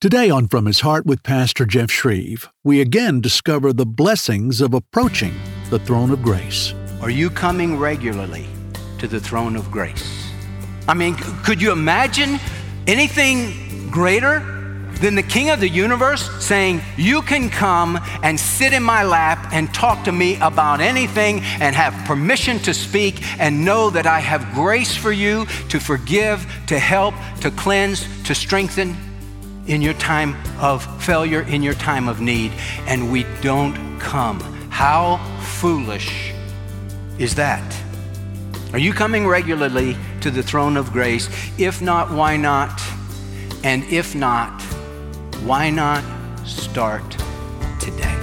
Today on From His Heart with Pastor Jeff Schreve, we again discover the blessings of approaching the throne of grace. Are you coming regularly to the throne of grace? I mean, could you imagine anything greater than the King of the universe saying, You can come and sit in my lap and talk to me about anything and have permission to speak and know that I have grace for you to forgive, to help, to cleanse, to strengthen? In your time of failure, in your time of need, and we don't come. How foolish is that? Are you coming regularly to the throne of grace? If not, why not? And if not, why not start today?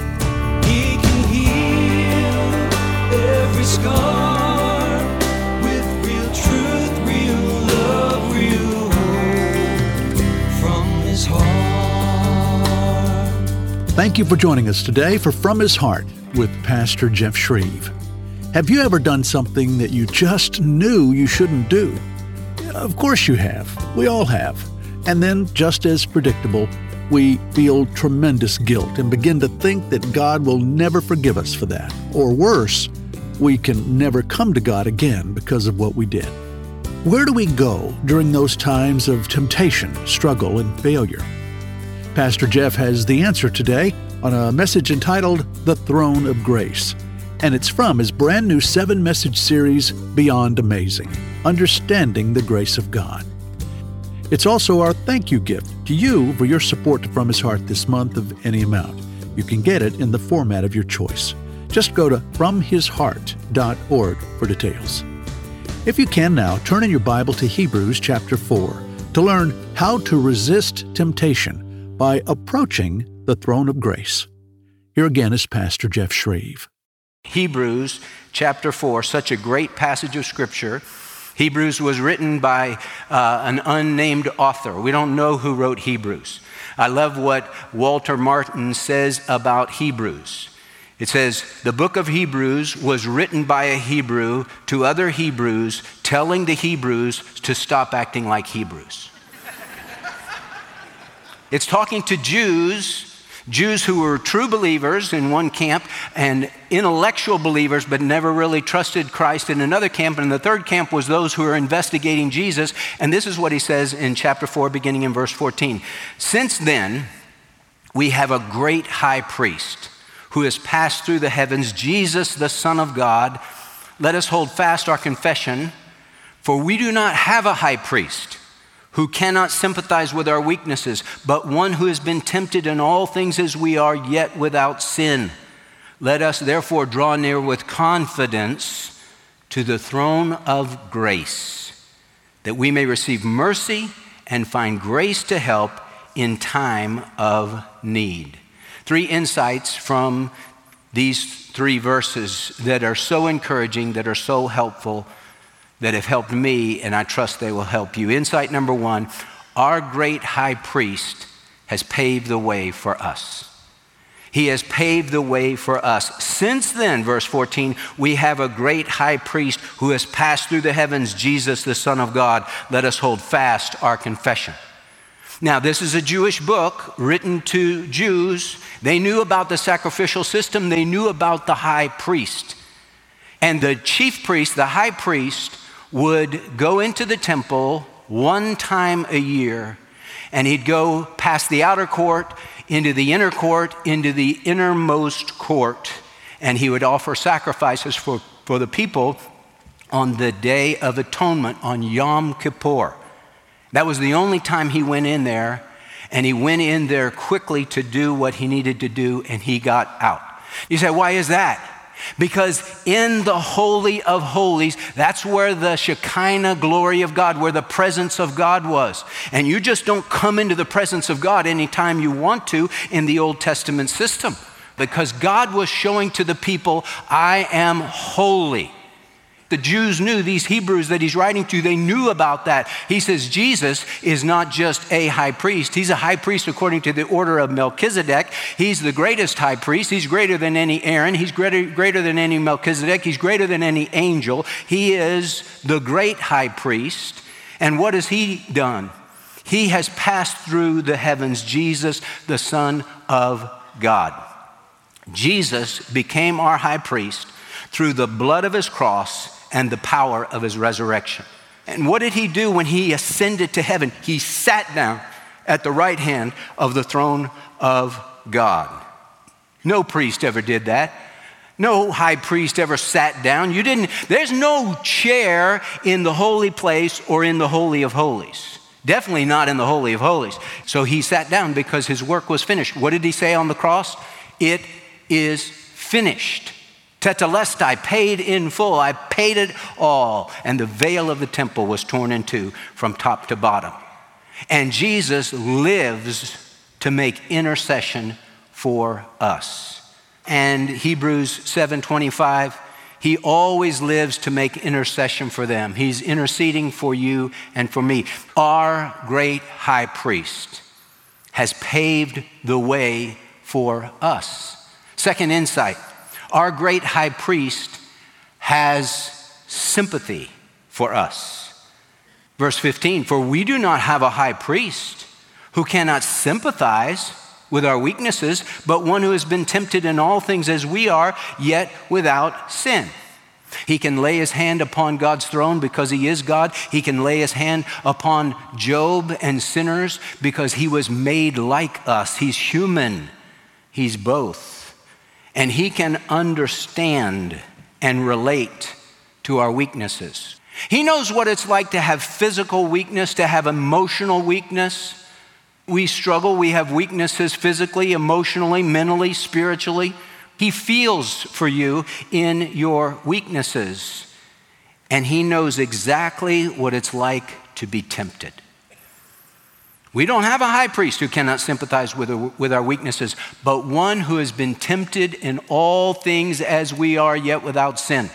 His heart. Thank you for joining us today for From His Heart with Pastor Jeff Schreve. Have you ever done something that you just knew you shouldn't do? Of course you have. We all have. And then, just as predictable, we feel tremendous guilt and begin to think that God will never forgive us for that. Or worse, we can never come to God again because of what we did. Where do we go during those times of temptation, struggle, and failure? Pastor Jeff has the answer today on a message entitled The Throne of Grace. And it's from his brand new seven message series, Beyond Amazing Understanding the Grace of God. It's also our thank you gift to you for your support From His Heart this month of any amount. You can get it in the format of your choice. Just go to FromHisHeart.org for details. If you can now, turn in your Bible to Hebrews chapter 4 to learn how to resist temptation by approaching the throne of grace. Here again is Pastor Jeff Schreve. Hebrews chapter 4, such a great passage of Scripture. Hebrews was written by uh, an unnamed author. We don't know who wrote Hebrews. I love what Walter Martin says about Hebrews. It says, the book of Hebrews was written by a Hebrew to other Hebrews, telling the Hebrews to stop acting like Hebrews. it's talking to Jews Jews who were true believers in one camp and intellectual believers but never really trusted Christ in another camp. And the third camp was those who were investigating Jesus. And this is what he says in chapter 4, beginning in verse 14. Since then, we have a great high priest who has passed through the heavens, Jesus, the Son of God. Let us hold fast our confession, for we do not have a high priest who cannot sympathize with our weaknesses, but one who has been tempted in all things as we are, yet without sin. Let us therefore draw near with confidence to the throne of grace, that we may receive mercy and find grace to help in time of need. Three insights from these three verses that are so encouraging, that are so helpful that have helped me, and I trust they will help you. Insight number one our great high priest has paved the way for us. He has paved the way for us. Since then, verse 14, we have a great high priest who has passed through the heavens, Jesus, the Son of God. Let us hold fast our confession. Now, this is a Jewish book written to Jews. They knew about the sacrificial system, they knew about the high priest. And the chief priest, the high priest, would go into the temple one time a year, and he'd go past the outer court into the inner court, into the innermost court, and he would offer sacrifices for, for the people on the Day of Atonement, on Yom Kippur. That was the only time he went in there, and he went in there quickly to do what he needed to do, and he got out. You say, why is that? Because in the Holy of Holies, that's where the Shekinah glory of God, where the presence of God was. And you just don't come into the presence of God anytime you want to in the Old Testament system. Because God was showing to the people, I am holy. The Jews knew, these Hebrews that he's writing to, they knew about that. He says Jesus is not just a high priest, he's a high priest according to the order of Melchizedek. He's the greatest high priest. He's greater than any Aaron, he's greater, greater than any Melchizedek, he's greater than any angel. He is the great high priest. And what has he done? He has passed through the heavens, Jesus, the Son of God. Jesus became our high priest through the blood of his cross and the power of his resurrection. And what did he do when he ascended to heaven? He sat down at the right hand of the throne of God. No priest ever did that. No high priest ever sat down. You didn't, there's no chair in the holy place or in the Holy of Holies. Definitely not in the Holy of Holies. So he sat down because his work was finished. What did he say on the cross? It is finished. Tetelestai, I paid in full. I paid it all. And the veil of the temple was torn in two from top to bottom. And Jesus lives to make intercession for us. And Hebrews 7:25, he always lives to make intercession for them. He's interceding for you and for me. Our great high priest has paved the way for us. Second insight, our great high priest has sympathy for us. Verse 15, for we do not have a high priest who cannot sympathize with our weaknesses, but one who has been tempted in all things as we are, yet without sin. He can lay his hand upon God's throne because he is God. He can lay his hand upon Job and sinners because he was made like us. He's human, he's both. And he can understand and relate to our weaknesses. He knows what it's like to have physical weakness, to have emotional weakness. We struggle, we have weaknesses physically, emotionally, mentally, spiritually. He feels for you in your weaknesses, and He knows exactly what it's like to be tempted. We don't have a high priest who cannot sympathize with, with our weaknesses, but one who has been tempted in all things as we are, yet without sin.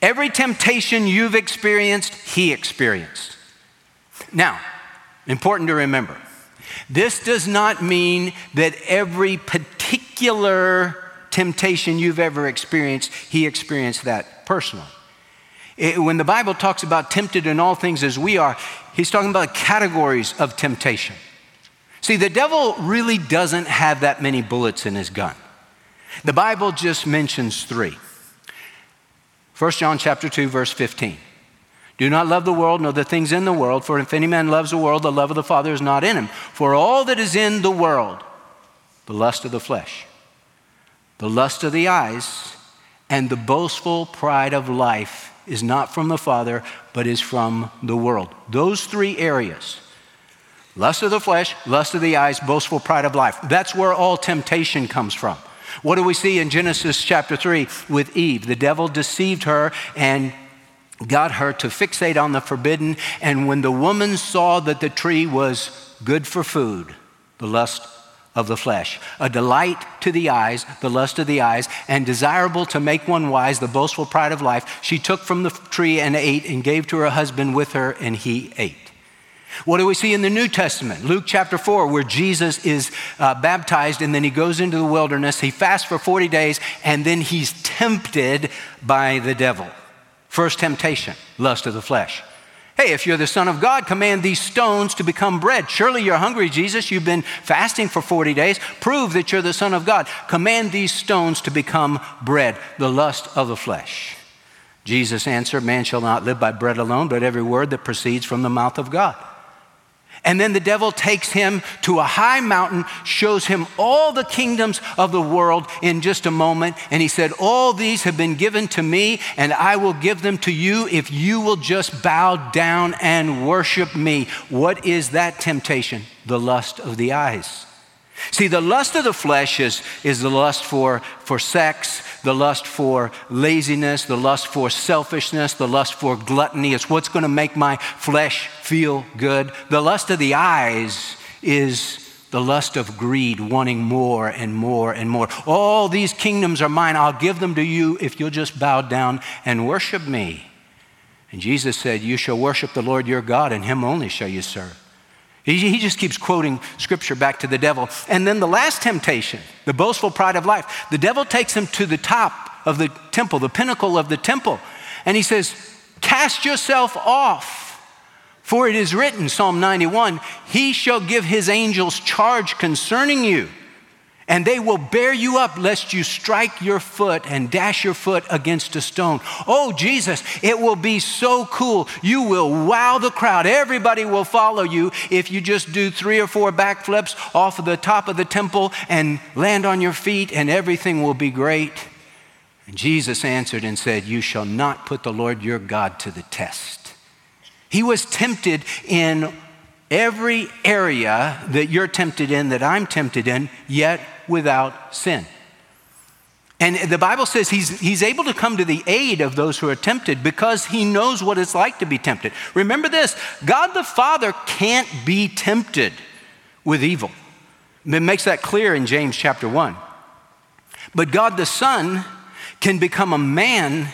Every temptation you've experienced, he experienced. Now, important to remember, this does not mean that every particular temptation you've ever experienced, he experienced that personally. It, when the Bible talks about tempted in all things as we are, he's talking about categories of temptation. See, the devil really doesn't have that many bullets in his gun. The Bible just mentions three. 1 John chapter 2 verse 15. Do not love the world nor the things in the world, for if any man loves the world, the love of the Father is not in him. For all that is in the world, the lust of the flesh, the lust of the eyes, and the boastful pride of life is not from the Father, but is from the world. Those three areas lust of the flesh, lust of the eyes, boastful pride of life. That's where all temptation comes from. What do we see in Genesis chapter 3 with Eve? The devil deceived her and got her to fixate on the forbidden. And when the woman saw that the tree was good for food, the lust of the flesh, a delight to the eyes, the lust of the eyes, and desirable to make one wise, the boastful pride of life, she took from the tree and ate and gave to her husband with her, and he ate. What do we see in the New Testament? Luke chapter 4, where Jesus is uh, baptized and then he goes into the wilderness. He fasts for 40 days and then he's tempted by the devil. First temptation, lust of the flesh. Hey, if you're the Son of God, command these stones to become bread. Surely you're hungry, Jesus. You've been fasting for 40 days. Prove that you're the Son of God. Command these stones to become bread, the lust of the flesh. Jesus answered, Man shall not live by bread alone, but every word that proceeds from the mouth of God. And then the devil takes him to a high mountain, shows him all the kingdoms of the world in just a moment. And he said, All these have been given to me, and I will give them to you if you will just bow down and worship me. What is that temptation? The lust of the eyes. See, the lust of the flesh is, is the lust for, for sex, the lust for laziness, the lust for selfishness, the lust for gluttony. It's what's going to make my flesh feel good. The lust of the eyes is the lust of greed, wanting more and more and more. All these kingdoms are mine. I'll give them to you if you'll just bow down and worship me. And Jesus said, You shall worship the Lord your God, and him only shall you serve. He, just keeps quoting scripture back to the devil. And then the last temptation, the boastful pride of life, the devil takes him to the top of the temple, the pinnacle of the temple. And he says, Cast yourself off For it is written, Psalm 91, He shall give His angels charge concerning you, and they will bear you up lest you strike your foot and dash your foot against a stone. Oh, Jesus, it will be so cool. You will wow the crowd. Everybody will follow you if you just do three or four backflips off of the top of the temple and land on your feet, and everything will be great. And Jesus answered and said, You shall not put the Lord your God to the test. He was tempted in every area that you're tempted in, that I'm tempted in, yet without sin. And the Bible says he's, he's able to come to the aid of those who are tempted because he knows what it's like to be tempted. Remember this God the Father can't be tempted with evil. It makes that clear in James chapter 1. But God the Son can become a man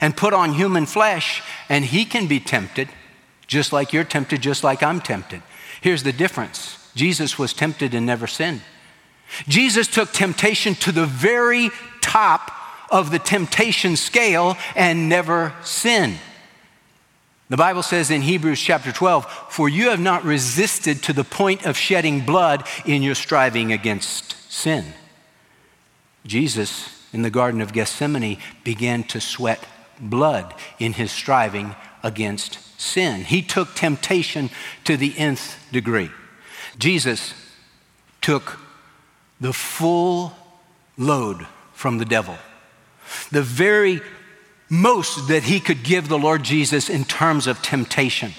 and put on human flesh, and he can be tempted just like you're tempted, just like I'm tempted. Here's the difference Jesus was tempted and never sinned. Jesus took temptation to the very top of the temptation scale and never sinned. The Bible says in Hebrews chapter 12, For you have not resisted to the point of shedding blood in your striving against sin. Jesus, in the Garden of Gethsemane, began to sweat blood in his striving against sin. He took temptation to the nth degree. Jesus took the full load from the devil, the very most that he could give the Lord Jesus in terms of temptation.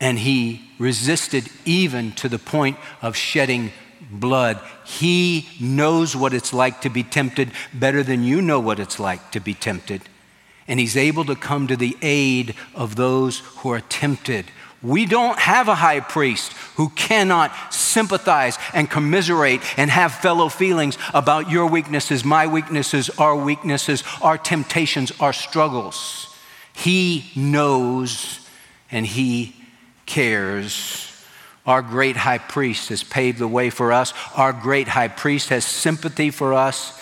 And he resisted even to the point of shedding blood. He knows what it's like to be tempted better than you know what it's like to be tempted and he's able to come to the aid of those who are tempted. We don't have a high priest who cannot sympathize and commiserate and have fellow feelings about your weaknesses, my weaknesses, our weaknesses, our temptations, our struggles. He knows and he cares. Our great high priest has paved the way for us. Our great high priest has sympathy for us.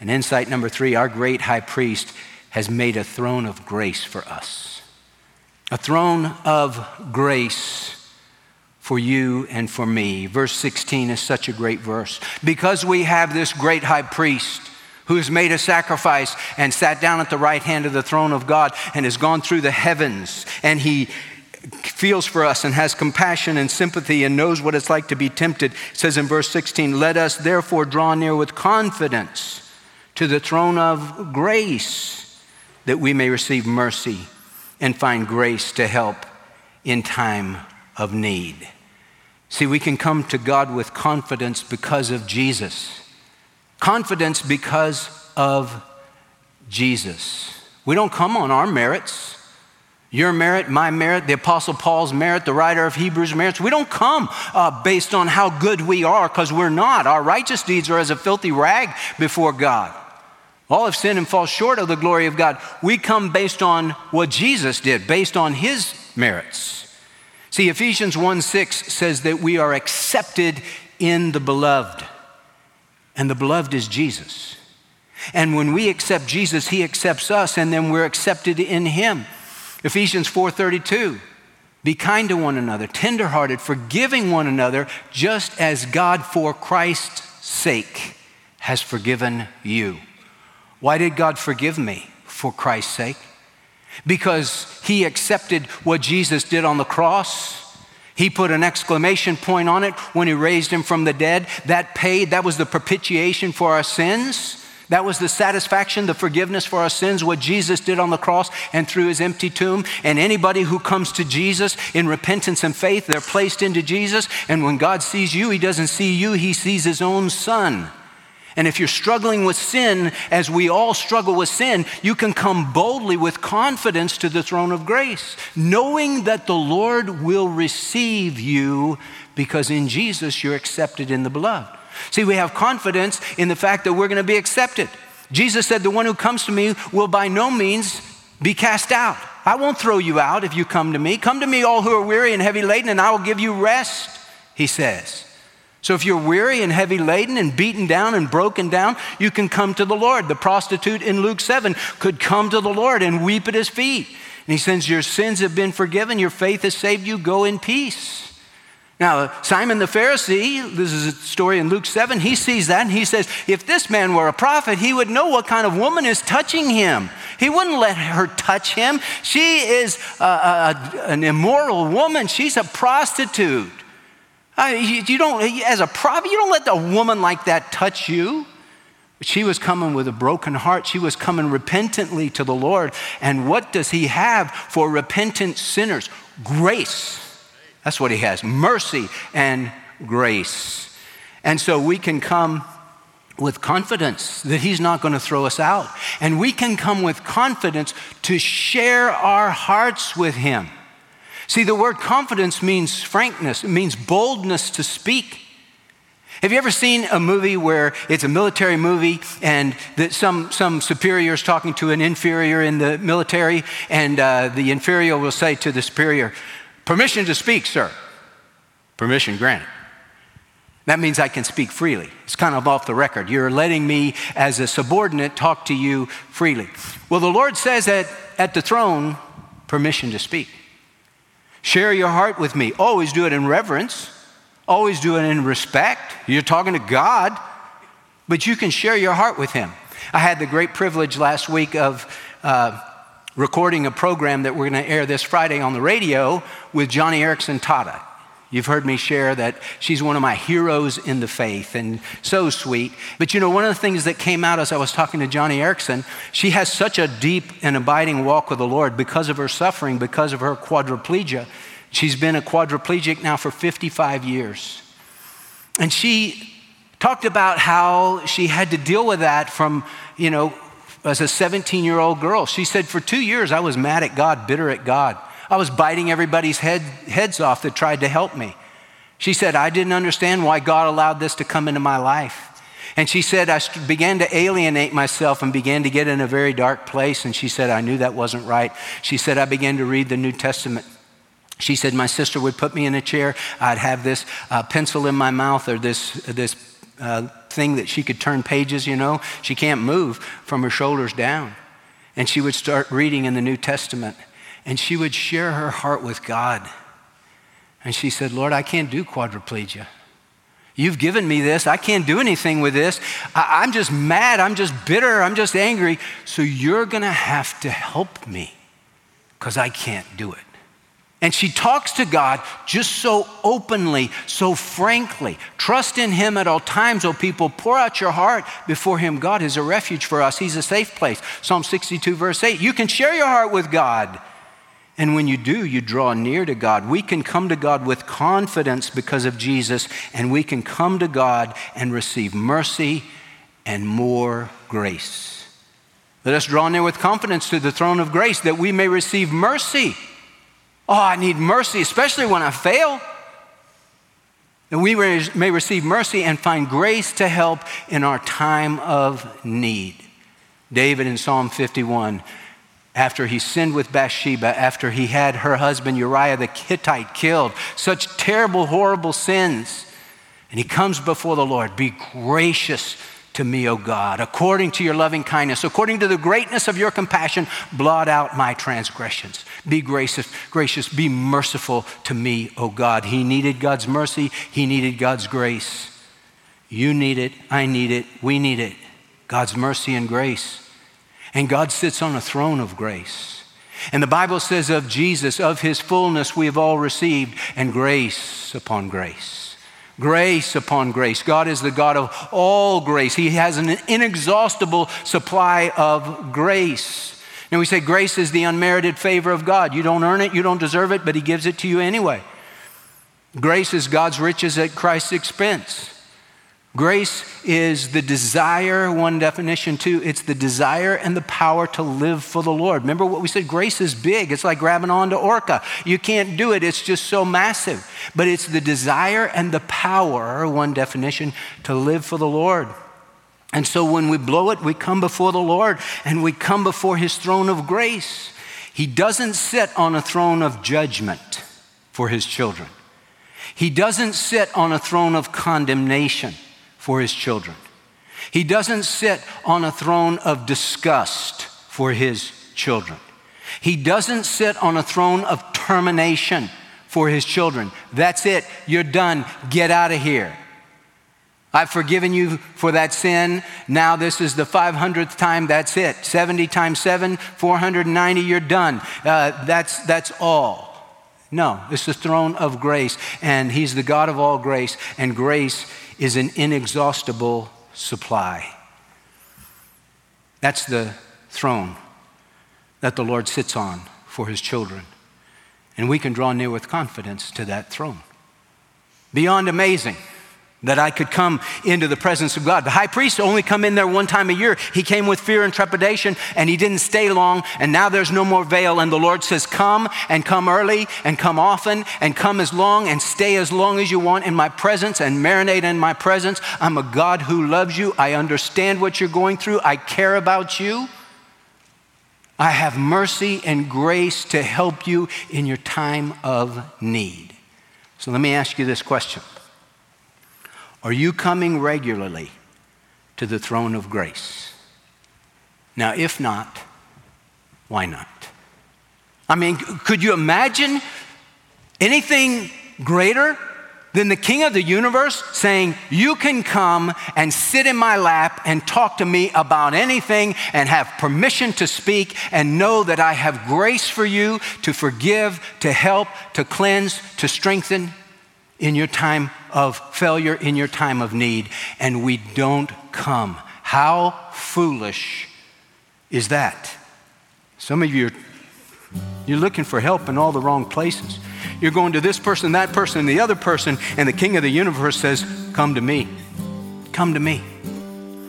And insight number three our great high priest has made a throne of grace for us. A throne of grace for you and for me. Verse 16 is such a great verse. Because we have this great high priest who has made a sacrifice and sat down at the right hand of the throne of God and has gone through the heavens and he feels for us and has compassion and sympathy and knows what it's like to be tempted. It says in verse 16, Let us therefore draw near with confidence to the throne of grace that we may receive mercy and find grace to help in time of need. See, we can come to God with confidence because of Jesus. Confidence because of Jesus. We don't come on our merits. Your merit, my merit, the Apostle Paul's merit, the writer of Hebrews' merits. We don't come uh, based on how good we are because we're not. Our righteous deeds are as a filthy rag before God. All have sinned and fall short of the glory of God. We come based on what Jesus did, based on his merits. See, Ephesians 1 6 says that we are accepted in the beloved, and the beloved is Jesus. And when we accept Jesus, he accepts us, and then we're accepted in him. Ephesians 4:32 Be kind to one another, tenderhearted, forgiving one another, just as God for Christ's sake has forgiven you. Why did God forgive me? For Christ's sake. Because he accepted what Jesus did on the cross. He put an exclamation point on it when he raised him from the dead. That paid, that was the propitiation for our sins. That was the satisfaction, the forgiveness for our sins, what Jesus did on the cross and through his empty tomb. And anybody who comes to Jesus in repentance and faith, they're placed into Jesus. And when God sees you, he doesn't see you, he sees his own son. And if you're struggling with sin, as we all struggle with sin, you can come boldly with confidence to the throne of grace, knowing that the Lord will receive you because in Jesus you're accepted in the beloved. See, we have confidence in the fact that we're going to be accepted. Jesus said, The one who comes to me will by no means be cast out. I won't throw you out if you come to me. Come to me, all who are weary and heavy laden, and I will give you rest, he says. So if you're weary and heavy laden and beaten down and broken down, you can come to the Lord. The prostitute in Luke 7 could come to the Lord and weep at his feet. And he says, Your sins have been forgiven, your faith has saved you, go in peace. Now, Simon the Pharisee, this is a story in Luke 7, he sees that and he says, if this man were a prophet, he would know what kind of woman is touching him. He wouldn't let her touch him. She is a, a, an immoral woman, she's a prostitute. Uh, you, you don't, as a prophet, you don't let a woman like that touch you. She was coming with a broken heart. She was coming repentantly to the Lord. And what does He have for repentant sinners? Grace. That's what He has mercy and grace. And so we can come with confidence that He's not going to throw us out. And we can come with confidence to share our hearts with Him. See, the word confidence means frankness, it means boldness to speak. Have you ever seen a movie where it's a military movie and that some, some superior is talking to an inferior in the military, and uh, the inferior will say to the superior, Permission to speak, sir. Permission granted. That means I can speak freely. It's kind of off the record. You're letting me, as a subordinate, talk to you freely. Well, the Lord says that at the throne, permission to speak. Share your heart with me. Always do it in reverence. Always do it in respect. You're talking to God, but you can share your heart with Him. I had the great privilege last week of uh, recording a program that we're going to air this Friday on the radio with Joni Eareckson Tada. You've heard me share that she's one of my heroes in the faith and so sweet. But you know, one of the things that came out as I was talking to Joni Eareckson, she has such a deep and abiding walk with the Lord because of her suffering, because of her quadriplegia. She's been a quadriplegic now for 55 years. And she talked about how she had to deal with that from, you know, as a 17 year old girl. She said, For two years, I was mad at God, bitter at God. I was biting everybody's head, heads off that tried to help me. She said, I didn't understand why God allowed this to come into my life. And she said, I began to alienate myself and began to get in a very dark place. And she said, I knew that wasn't right. She said, I began to read the New Testament. She said, My sister would put me in a chair. I'd have this uh, pencil in my mouth or this, this uh, thing that she could turn pages, you know. She can't move from her shoulders down. And she would start reading in the New Testament. And she would share her heart with God. And she said, Lord, I can't do quadriplegia. You've given me this. I can't do anything with this. I- am just mad. I'm just bitter. I'm just angry. So you're going to have to help me because I can't do it. And she talks to God just so openly, so frankly. Trust in Him at all times, O people. Pour out your heart before Him. God is a refuge for us, He's a safe place. Psalm 62, verse 8. You can share your heart with God. And when you do, you draw near to God. We can come to God with confidence because of Jesus, and we can come to God and receive mercy and more grace. Let us draw near with confidence to the throne of grace that we may receive mercy Oh, I need mercy, especially when I fail. That we may receive mercy and find grace to help in our time of need. David in Psalm 51, after he sinned with Bathsheba, after he had her husband Uriah the Hittite killed, such terrible, horrible sins. And he comes before the Lord, be gracious to me, O God, according to your loving kindness, according to the greatness of your compassion, blot out my transgressions. Be gracious, gracious, be merciful to me, O God. He needed God's mercy, he needed God's grace. You need it, I need it, we need it. God's mercy and grace. And God sits on a throne of grace. And the Bible says of Jesus, of his fullness we have all received, and grace upon grace. Grace upon grace. God is the God of all grace. He has an inexhaustible supply of grace. And we say grace is the unmerited favor of God. You don't earn it, you don't deserve it, but He gives it to you anyway. Grace is God's riches at Christ's expense. Grace is the desire, one definition, too, it's the desire and the power to live for the Lord. Remember what we said? Grace is big. It's like grabbing onto Orca. You can't do it, it's just so massive. But it's the desire and the power, one definition, to live for the Lord. And so when we blow it, we come before the Lord and we come before his throne of grace. He doesn't sit on a throne of judgment for his children, he doesn't sit on a throne of condemnation for his children. He doesn't sit on a throne of disgust for his children. He doesn't sit on a throne of termination for his children. That's it. You're done. Get out of here. I've forgiven you for that sin. Now this is the 500th time. That's it. 70 times 7, 490, you're done. Uh, that's, that's all. No, it's the throne of grace, and He's the God of all grace, and grace is an inexhaustible supply. That's the throne that the Lord sits on for His children. And we can draw near with confidence to that throne. Beyond amazing that I could come into the presence of God. The high priest only come in there one time a year. He came with fear and trepidation and he didn't stay long and now there's no more veil and the Lord says come and come early and come often and come as long and stay as long as you want in my presence and marinate in my presence. I'm a God who loves you. I understand what you're going through. I care about you. I have mercy and grace to help you in your time of need. So let me ask you this question. Are you coming regularly to the throne of grace? Now, if not, why not? I mean, could you imagine anything greater than the King of the universe saying, You can come and sit in my lap and talk to me about anything and have permission to speak and know that I have grace for you to forgive, to help, to cleanse, to strengthen in your time of failure, in your time of need, and we don't come. How foolish is that? Some of you, you're looking for help in all the wrong places. You're going to this person, that person, and the other person, and the King of the universe says, Come to me. Come to me.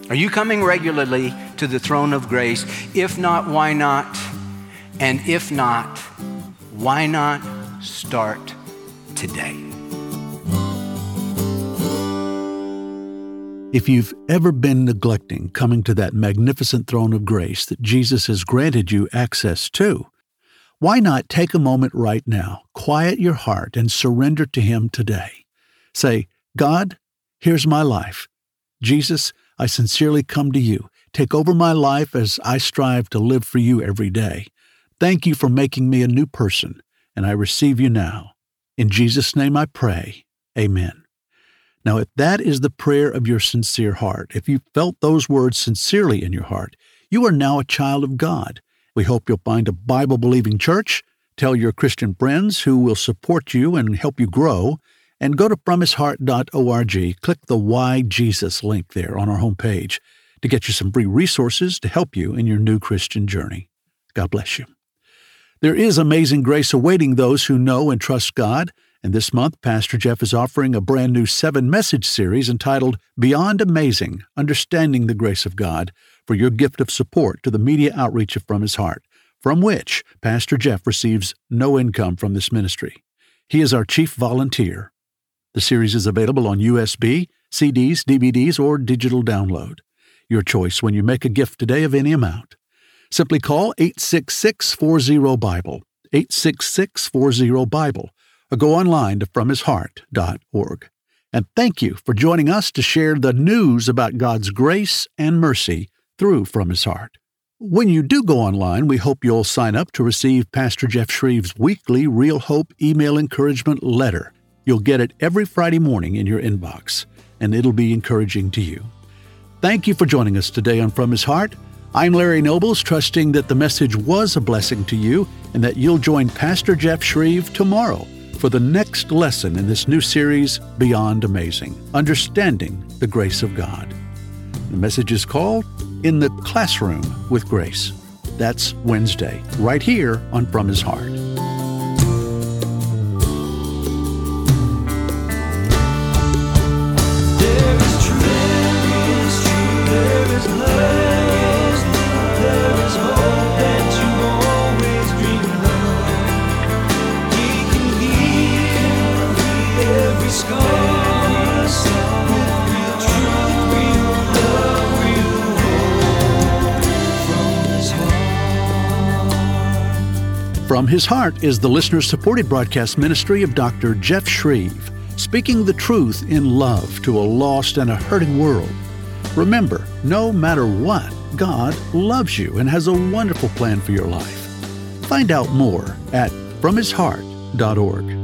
Are you coming regularly to the throne of grace? If not, why not? And if not, why not start today? If you've ever been neglecting coming to that magnificent throne of grace that Jesus has granted you access to, why not take a moment right now, quiet your heart, and surrender to Him today? Say, God, here's my life. Jesus, I sincerely come to you. Take over my life as I strive to live for you every day. Thank you for making me a new person, and I receive you now. In Jesus' name I pray. Amen. Now, if that is the prayer of your sincere heart, if you felt those words sincerely in your heart, you are now a child of God. We hope you'll find a Bible believing church, tell your Christian friends who will support you and help you grow, and go to fromhisheart.org. Click the Why Jesus link there on our homepage to get you some free resources to help you in your new Christian journey. God bless you. There is amazing grace awaiting those who know and trust God. And this month, Pastor Jeff is offering a brand new seven message series entitled Beyond Amazing Understanding the Grace of God for your gift of support to the media outreach of From His Heart, from which Pastor Jeff receives no income from this ministry. He is our chief volunteer. The series is available on USB, CDs, DVDs, or digital download. Your choice when you make a gift today of any amount. Simply call 866 40 Bible, 866 40 Bible or go online to fromhisheart.org. And thank you for joining us to share the news about God's grace and mercy through From His Heart. When you do go online, we hope you'll sign up to receive Pastor Jeff Schreve's weekly Real Hope email encouragement letter. You'll get it every Friday morning in your inbox, and it'll be encouraging to you. Thank you for joining us today on From His Heart. I'm Larry Nobles, trusting that the message was a blessing to you and that you'll join Pastor Jeff Schreve tomorrow for the next lesson in this new series, Beyond Amazing Understanding the Grace of God. The message is called In the Classroom with Grace. That's Wednesday, right here on From His Heart. From His Heart is the listener supported broadcast ministry of Dr. Jeff Schreve, speaking the truth in love to a lost and a hurting world. Remember, no matter what, God loves you and has a wonderful plan for your life. Find out more at fromhisheart.org.